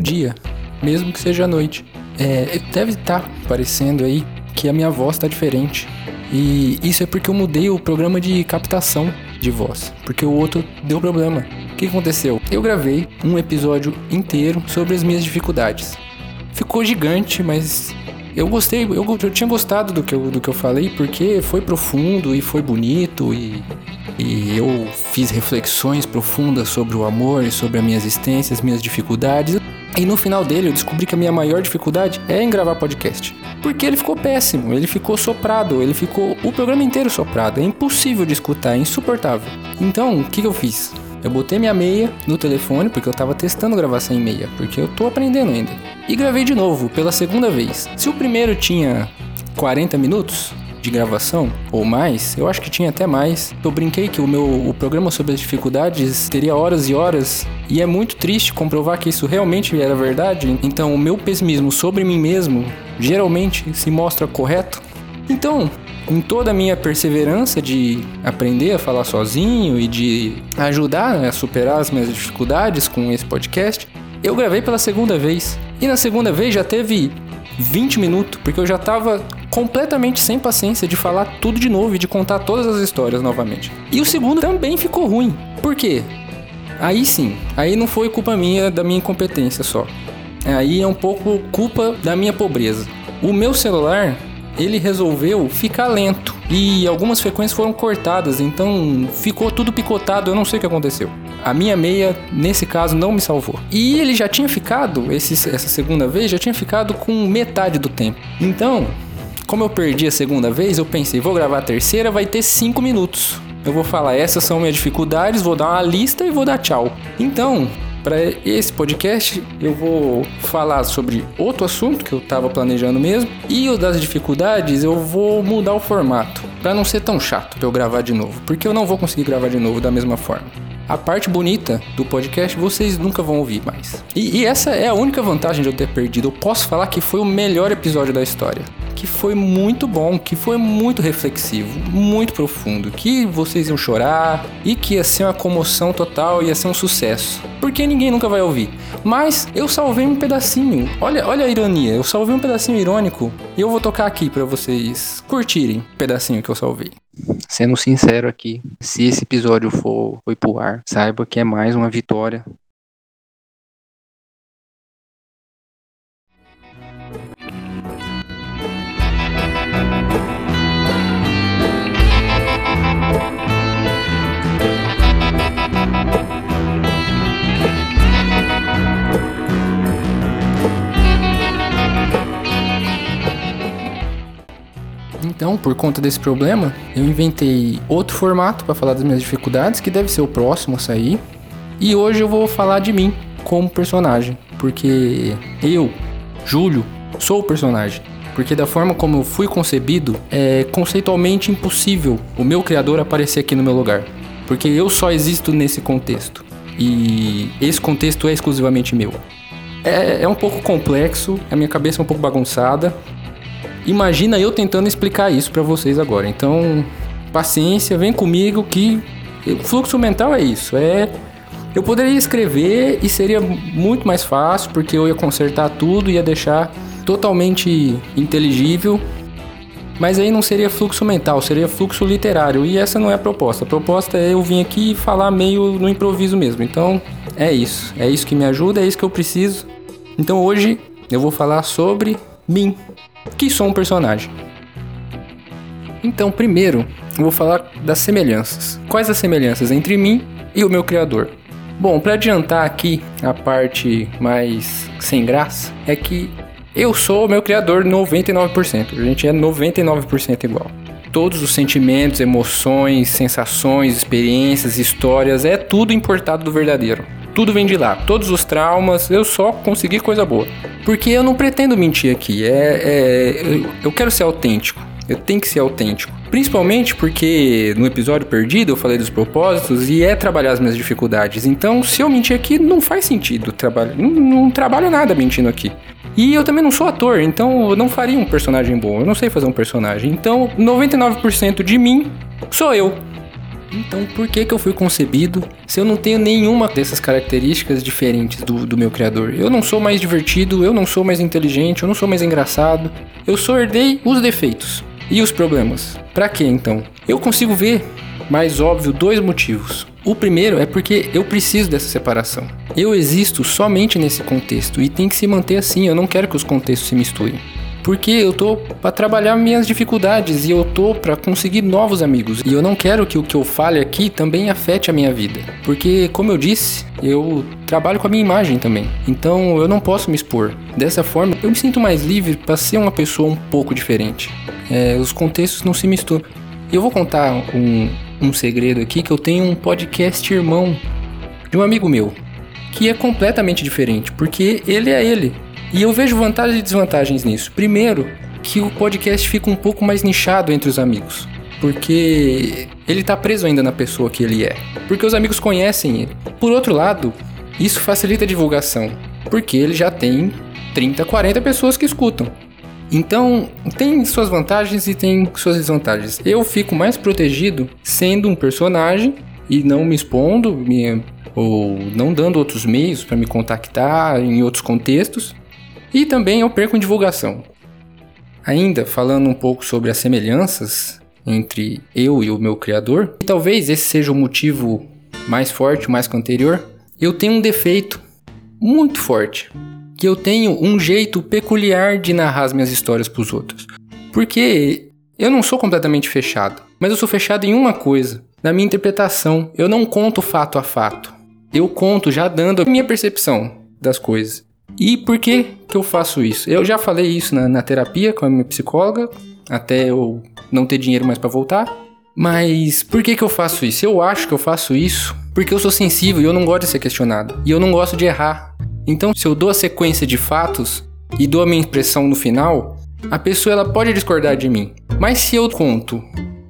dia, mesmo que seja à noite. É, deve estar tá parecendo aí que a minha voz está diferente. E isso é porque eu mudei o programa de captação de voz, porque o outro deu problema. O que aconteceu? Eu gravei um episódio inteiro sobre as minhas dificuldades. Ficou gigante, mas eu gostei, eu, eu tinha gostado do que eu, do que eu falei, porque foi profundo e foi bonito e, e eu fiz reflexões profundas sobre o amor e sobre a minha existência, as minhas dificuldades. E no final dele eu descobri que a minha maior dificuldade é em gravar podcast. Porque ele ficou péssimo, ele ficou soprado, ele ficou o programa inteiro soprado. É impossível de escutar, é insuportável. Então, o que, que eu fiz? Eu botei minha meia no telefone, porque eu tava testando gravar sem meia, porque eu tô aprendendo ainda. E gravei de novo, pela segunda vez. Se o primeiro tinha 40 minutos, de gravação ou mais, eu acho que tinha até mais. Eu brinquei que o meu o programa sobre as dificuldades teria horas e horas e é muito triste comprovar que isso realmente era verdade. Então, o meu pessimismo sobre mim mesmo geralmente se mostra correto. Então, com toda a minha perseverança de aprender a falar sozinho e de ajudar a superar as minhas dificuldades com esse podcast, eu gravei pela segunda vez. E na segunda vez já teve 20 minutos, porque eu já tava completamente sem paciência de falar tudo de novo e de contar todas as histórias novamente. E o segundo também ficou ruim. Por quê? Aí sim, aí não foi culpa minha, da minha incompetência só. Aí é um pouco culpa da minha pobreza. O meu celular, ele resolveu ficar lento e algumas frequências foram cortadas, então ficou tudo picotado, eu não sei o que aconteceu. A minha meia, nesse caso, não me salvou. E ele já tinha ficado, esse, essa segunda vez, já tinha ficado com metade do tempo. Então, como eu perdi a segunda vez, eu pensei, vou gravar a terceira, vai ter cinco minutos. Eu vou falar, essas são minhas dificuldades, vou dar uma lista e vou dar tchau. Então, para esse podcast, eu vou falar sobre outro assunto que eu estava planejando mesmo e o das dificuldades eu vou mudar o formato para não ser tão chato para eu gravar de novo, porque eu não vou conseguir gravar de novo da mesma forma. A parte bonita do podcast vocês nunca vão ouvir mais. E, e essa é a única vantagem de eu ter perdido. Eu posso falar que foi o melhor episódio da história que foi muito bom, que foi muito reflexivo, muito profundo, que vocês iam chorar e que ia ser uma comoção total, ia ser um sucesso. Porque ninguém nunca vai ouvir. Mas eu salvei um pedacinho. Olha, olha a ironia, eu salvei um pedacinho irônico e eu vou tocar aqui para vocês curtirem o pedacinho que eu salvei. Sendo sincero aqui, se esse episódio for foi pro ar, saiba que é mais uma vitória Então, por conta desse problema, eu inventei outro formato para falar das minhas dificuldades, que deve ser o próximo a sair. E hoje eu vou falar de mim como personagem, porque eu, Júlio, sou o personagem. Porque da forma como eu fui concebido, é conceitualmente impossível o meu criador aparecer aqui no meu lugar. Porque eu só existo nesse contexto. E esse contexto é exclusivamente meu. É, é um pouco complexo, a minha cabeça é um pouco bagunçada, Imagina eu tentando explicar isso para vocês agora. Então, paciência, vem comigo que fluxo mental é isso, é eu poderia escrever e seria muito mais fácil porque eu ia consertar tudo, ia deixar totalmente inteligível. Mas aí não seria fluxo mental, seria fluxo literário. E essa não é a proposta. A proposta é eu vir aqui e falar meio no improviso mesmo. Então, é isso. É isso que me ajuda, é isso que eu preciso. Então hoje eu vou falar sobre mim, que sou um personagem. Então, primeiro, eu vou falar das semelhanças. Quais as semelhanças entre mim e o meu criador? Bom, para adiantar aqui a parte mais sem graça, é que eu sou o meu criador 99%. A gente é 99% igual. Todos os sentimentos, emoções, sensações, experiências, histórias, é tudo importado do verdadeiro. Tudo vem de lá. Todos os traumas, eu só consegui coisa boa. Porque eu não pretendo mentir aqui. É, é, eu quero ser autêntico. Eu tenho que ser autêntico. Principalmente porque no episódio perdido eu falei dos propósitos e é trabalhar as minhas dificuldades. Então, se eu mentir aqui, não faz sentido. Trabalho, não, não trabalho nada mentindo aqui. E eu também não sou ator, então eu não faria um personagem bom. Eu não sei fazer um personagem. Então, 99% de mim sou eu. Então, por que, que eu fui concebido se eu não tenho nenhuma dessas características diferentes do, do meu criador? Eu não sou mais divertido, eu não sou mais inteligente, eu não sou mais engraçado. Eu só herdei os defeitos e os problemas. Para quê então? Eu consigo ver, mais óbvio, dois motivos. O primeiro é porque eu preciso dessa separação. Eu existo somente nesse contexto e tem que se manter assim. Eu não quero que os contextos se misturem porque eu tô para trabalhar minhas dificuldades e eu tô para conseguir novos amigos. E eu não quero que o que eu fale aqui também afete a minha vida, porque como eu disse, eu trabalho com a minha imagem também. Então eu não posso me expor. Dessa forma, eu me sinto mais livre para ser uma pessoa um pouco diferente. É, os contextos não se misturam. Eu vou contar um, um segredo aqui que eu tenho um podcast irmão de um amigo meu que é completamente diferente, porque ele é ele. E eu vejo vantagens e desvantagens nisso. Primeiro, que o podcast fica um pouco mais nichado entre os amigos. Porque ele tá preso ainda na pessoa que ele é. Porque os amigos conhecem ele. Por outro lado, isso facilita a divulgação. Porque ele já tem 30, 40 pessoas que escutam. Então, tem suas vantagens e tem suas desvantagens. Eu fico mais protegido sendo um personagem e não me expondo, me, ou não dando outros meios para me contactar em outros contextos. E também eu perco em divulgação. Ainda falando um pouco sobre as semelhanças entre eu e o meu criador, e talvez esse seja o motivo mais forte, mais que o anterior, eu tenho um defeito muito forte, que eu tenho um jeito peculiar de narrar as minhas histórias para os outros. Porque eu não sou completamente fechado, mas eu sou fechado em uma coisa, na minha interpretação. Eu não conto fato a fato. Eu conto já dando a minha percepção das coisas. E por que, que eu faço isso? Eu já falei isso na, na terapia com a minha psicóloga, até eu não ter dinheiro mais para voltar. Mas por que, que eu faço isso? Eu acho que eu faço isso porque eu sou sensível e eu não gosto de ser questionado. E eu não gosto de errar. Então, se eu dou a sequência de fatos e dou a minha impressão no final, a pessoa ela pode discordar de mim. Mas se eu conto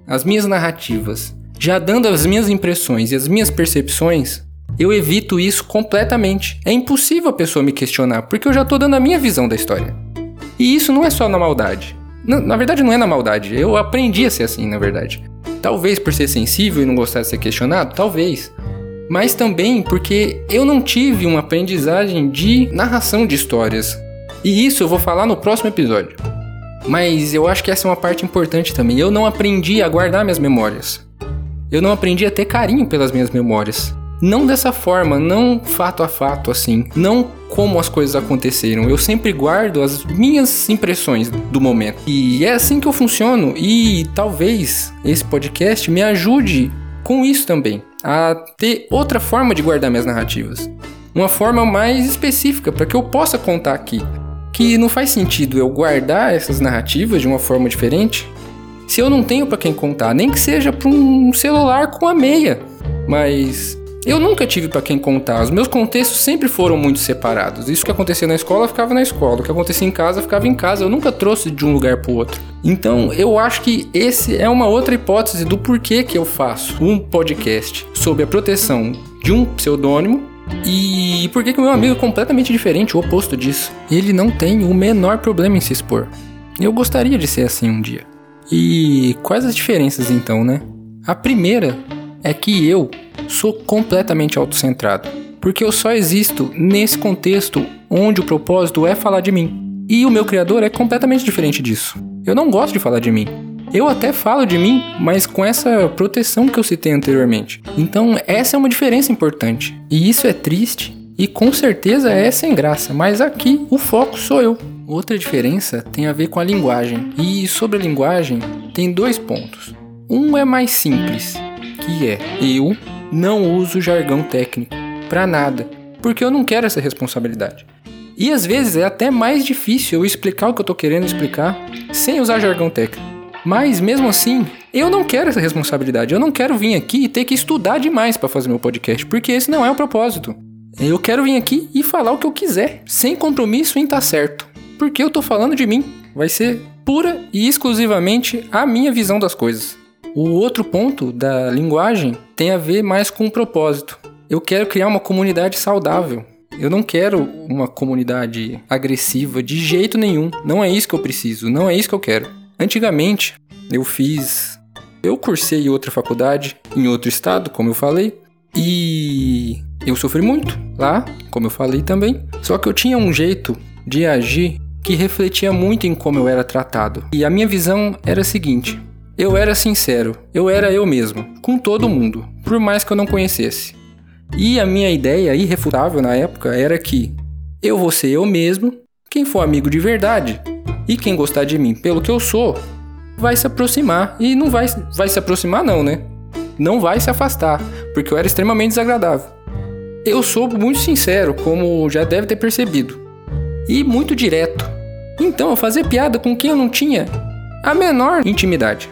as minhas narrativas, já dando as minhas impressões e as minhas percepções, eu evito isso completamente. É impossível a pessoa me questionar, porque eu já tô dando a minha visão da história. E isso não é só na maldade. Na, na verdade, não é na maldade. Eu aprendi a ser assim, na verdade. Talvez por ser sensível e não gostar de ser questionado, talvez. Mas também porque eu não tive uma aprendizagem de narração de histórias. E isso eu vou falar no próximo episódio. Mas eu acho que essa é uma parte importante também. Eu não aprendi a guardar minhas memórias. Eu não aprendi a ter carinho pelas minhas memórias. Não dessa forma, não fato a fato assim, não como as coisas aconteceram. Eu sempre guardo as minhas impressões do momento. E é assim que eu funciono e talvez esse podcast me ajude com isso também, a ter outra forma de guardar minhas narrativas. Uma forma mais específica para que eu possa contar aqui. Que não faz sentido eu guardar essas narrativas de uma forma diferente se eu não tenho para quem contar, nem que seja para um celular com a meia. Mas eu nunca tive para quem contar. Os meus contextos sempre foram muito separados. Isso que acontecia na escola ficava na escola, o que acontecia em casa ficava em casa. Eu nunca trouxe de um lugar para o outro. Então, eu acho que esse é uma outra hipótese do porquê que eu faço um podcast sob a proteção de um pseudônimo e por que o meu amigo é completamente diferente, o oposto disso. Ele não tem o menor problema em se expor. Eu gostaria de ser assim um dia. E quais as diferenças então, né? A primeira é que eu sou completamente autocentrado, porque eu só existo nesse contexto onde o propósito é falar de mim. E o meu criador é completamente diferente disso. Eu não gosto de falar de mim. Eu até falo de mim, mas com essa proteção que eu citei anteriormente. Então, essa é uma diferença importante. E isso é triste e com certeza é sem graça, mas aqui o foco sou eu. Outra diferença tem a ver com a linguagem. E sobre a linguagem, tem dois pontos. Um é mais simples, que é eu não uso jargão técnico para nada, porque eu não quero essa responsabilidade. E às vezes é até mais difícil eu explicar o que eu tô querendo explicar sem usar jargão técnico. Mas mesmo assim, eu não quero essa responsabilidade. Eu não quero vir aqui e ter que estudar demais para fazer meu podcast, porque esse não é o propósito. Eu quero vir aqui e falar o que eu quiser, sem compromisso em estar tá certo. Porque eu tô falando de mim. Vai ser pura e exclusivamente a minha visão das coisas. O outro ponto da linguagem tem a ver mais com o propósito. Eu quero criar uma comunidade saudável. Eu não quero uma comunidade agressiva de jeito nenhum. Não é isso que eu preciso, não é isso que eu quero. Antigamente, eu fiz eu cursei outra faculdade em outro estado, como eu falei, e eu sofri muito lá, como eu falei também. Só que eu tinha um jeito de agir que refletia muito em como eu era tratado. E a minha visão era a seguinte: eu era sincero, eu era eu mesmo, com todo mundo, por mais que eu não conhecesse. E a minha ideia irrefutável na época era que eu vou ser eu mesmo, quem for amigo de verdade e quem gostar de mim pelo que eu sou, vai se aproximar. E não vai, vai se aproximar, não, né? Não vai se afastar, porque eu era extremamente desagradável. Eu sou muito sincero, como já deve ter percebido, e muito direto. Então eu fazia piada com quem eu não tinha a menor intimidade.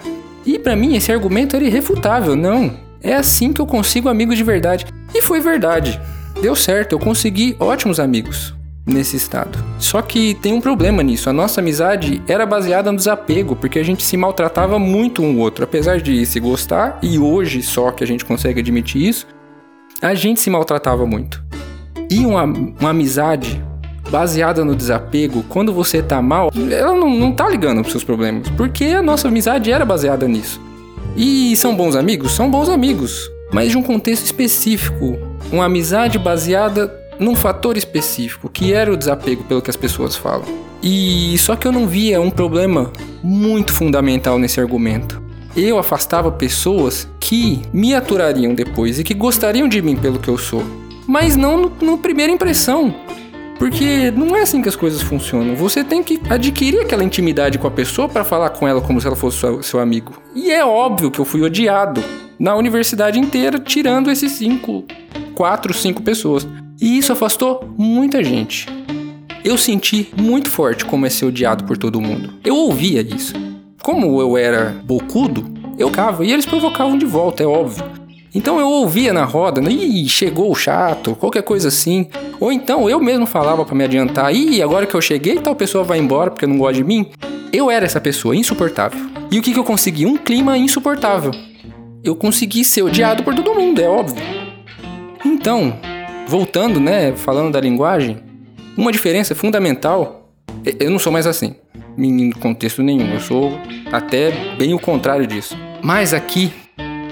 E para mim esse argumento era irrefutável, não. É assim que eu consigo amigos de verdade. E foi verdade. Deu certo, eu consegui ótimos amigos nesse estado. Só que tem um problema nisso. A nossa amizade era baseada no desapego, porque a gente se maltratava muito um outro. Apesar de se gostar, e hoje só que a gente consegue admitir isso, a gente se maltratava muito. E uma, uma amizade baseada no desapego, quando você tá mal, ela não, não tá ligando pros seus problemas. Porque a nossa amizade era baseada nisso. E são bons amigos? São bons amigos. Mas de um contexto específico. Uma amizade baseada num fator específico, que era o desapego, pelo que as pessoas falam. E só que eu não via um problema muito fundamental nesse argumento. Eu afastava pessoas que me aturariam depois e que gostariam de mim pelo que eu sou, mas não no, no primeira impressão. Porque não é assim que as coisas funcionam. Você tem que adquirir aquela intimidade com a pessoa para falar com ela como se ela fosse seu, seu amigo. E é óbvio que eu fui odiado na universidade inteira, tirando esses cinco, quatro, cinco pessoas. E isso afastou muita gente. Eu senti muito forte como é ser odiado por todo mundo. Eu ouvia isso. Como eu era bocudo, eu cava e eles provocavam de volta, é óbvio. Então eu ouvia na roda? Ih, chegou o chato, qualquer coisa assim. Ou então eu mesmo falava para me adiantar, ih, agora que eu cheguei, tal pessoa vai embora porque não gosta de mim. Eu era essa pessoa insuportável. E o que, que eu consegui? Um clima insuportável. Eu consegui ser odiado por todo mundo, é óbvio. Então, voltando, né, falando da linguagem, uma diferença fundamental, eu não sou mais assim, em contexto nenhum, eu sou até bem o contrário disso. Mas aqui,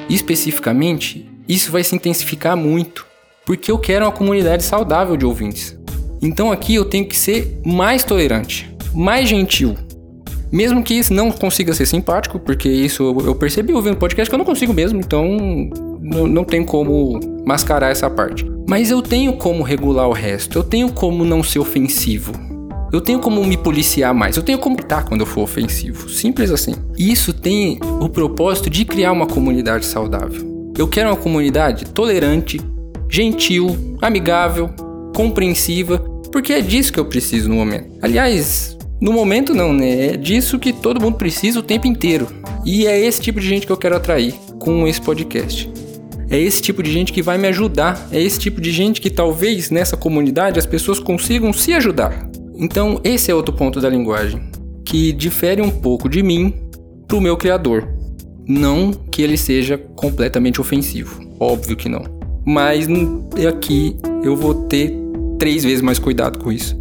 especificamente, isso vai se intensificar muito, porque eu quero uma comunidade saudável de ouvintes. Então aqui eu tenho que ser mais tolerante, mais gentil. Mesmo que isso não consiga ser simpático, porque isso eu percebi ouvindo podcast que eu não consigo mesmo, então não, não tem como mascarar essa parte. Mas eu tenho como regular o resto, eu tenho como não ser ofensivo. Eu tenho como me policiar mais, eu tenho como estar quando eu for ofensivo. Simples assim. Isso tem o propósito de criar uma comunidade saudável. Eu quero uma comunidade tolerante, gentil, amigável, compreensiva, porque é disso que eu preciso no momento. Aliás, no momento não, né? É disso que todo mundo precisa o tempo inteiro. E é esse tipo de gente que eu quero atrair com esse podcast. É esse tipo de gente que vai me ajudar. É esse tipo de gente que talvez nessa comunidade as pessoas consigam se ajudar. Então, esse é outro ponto da linguagem que difere um pouco de mim pro meu criador. Não que ele seja completamente ofensivo, óbvio que não. Mas aqui eu vou ter três vezes mais cuidado com isso.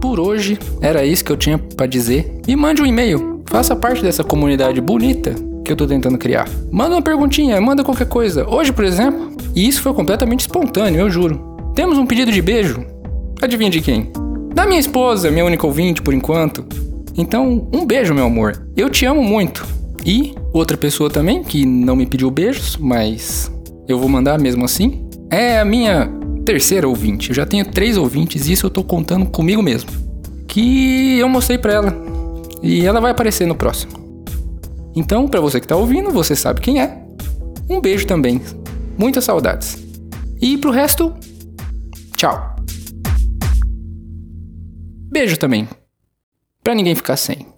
Por hoje era isso que eu tinha para dizer. Me mande um e-mail Faça parte dessa comunidade bonita que eu tô tentando criar. Manda uma perguntinha, manda qualquer coisa. Hoje, por exemplo, e isso foi completamente espontâneo, eu juro. Temos um pedido de beijo. Adivinha de quem? Da minha esposa, minha única ouvinte por enquanto. Então, um beijo, meu amor. Eu te amo muito. E outra pessoa também que não me pediu beijos, mas eu vou mandar mesmo assim, é a minha terceira ouvinte. Eu já tenho três ouvintes e isso eu tô contando comigo mesmo. Que eu mostrei pra ela e ela vai aparecer no próximo. Então, para você que tá ouvindo, você sabe quem é. Um beijo também. Muitas saudades. E pro resto, tchau. Beijo também. Pra ninguém ficar sem.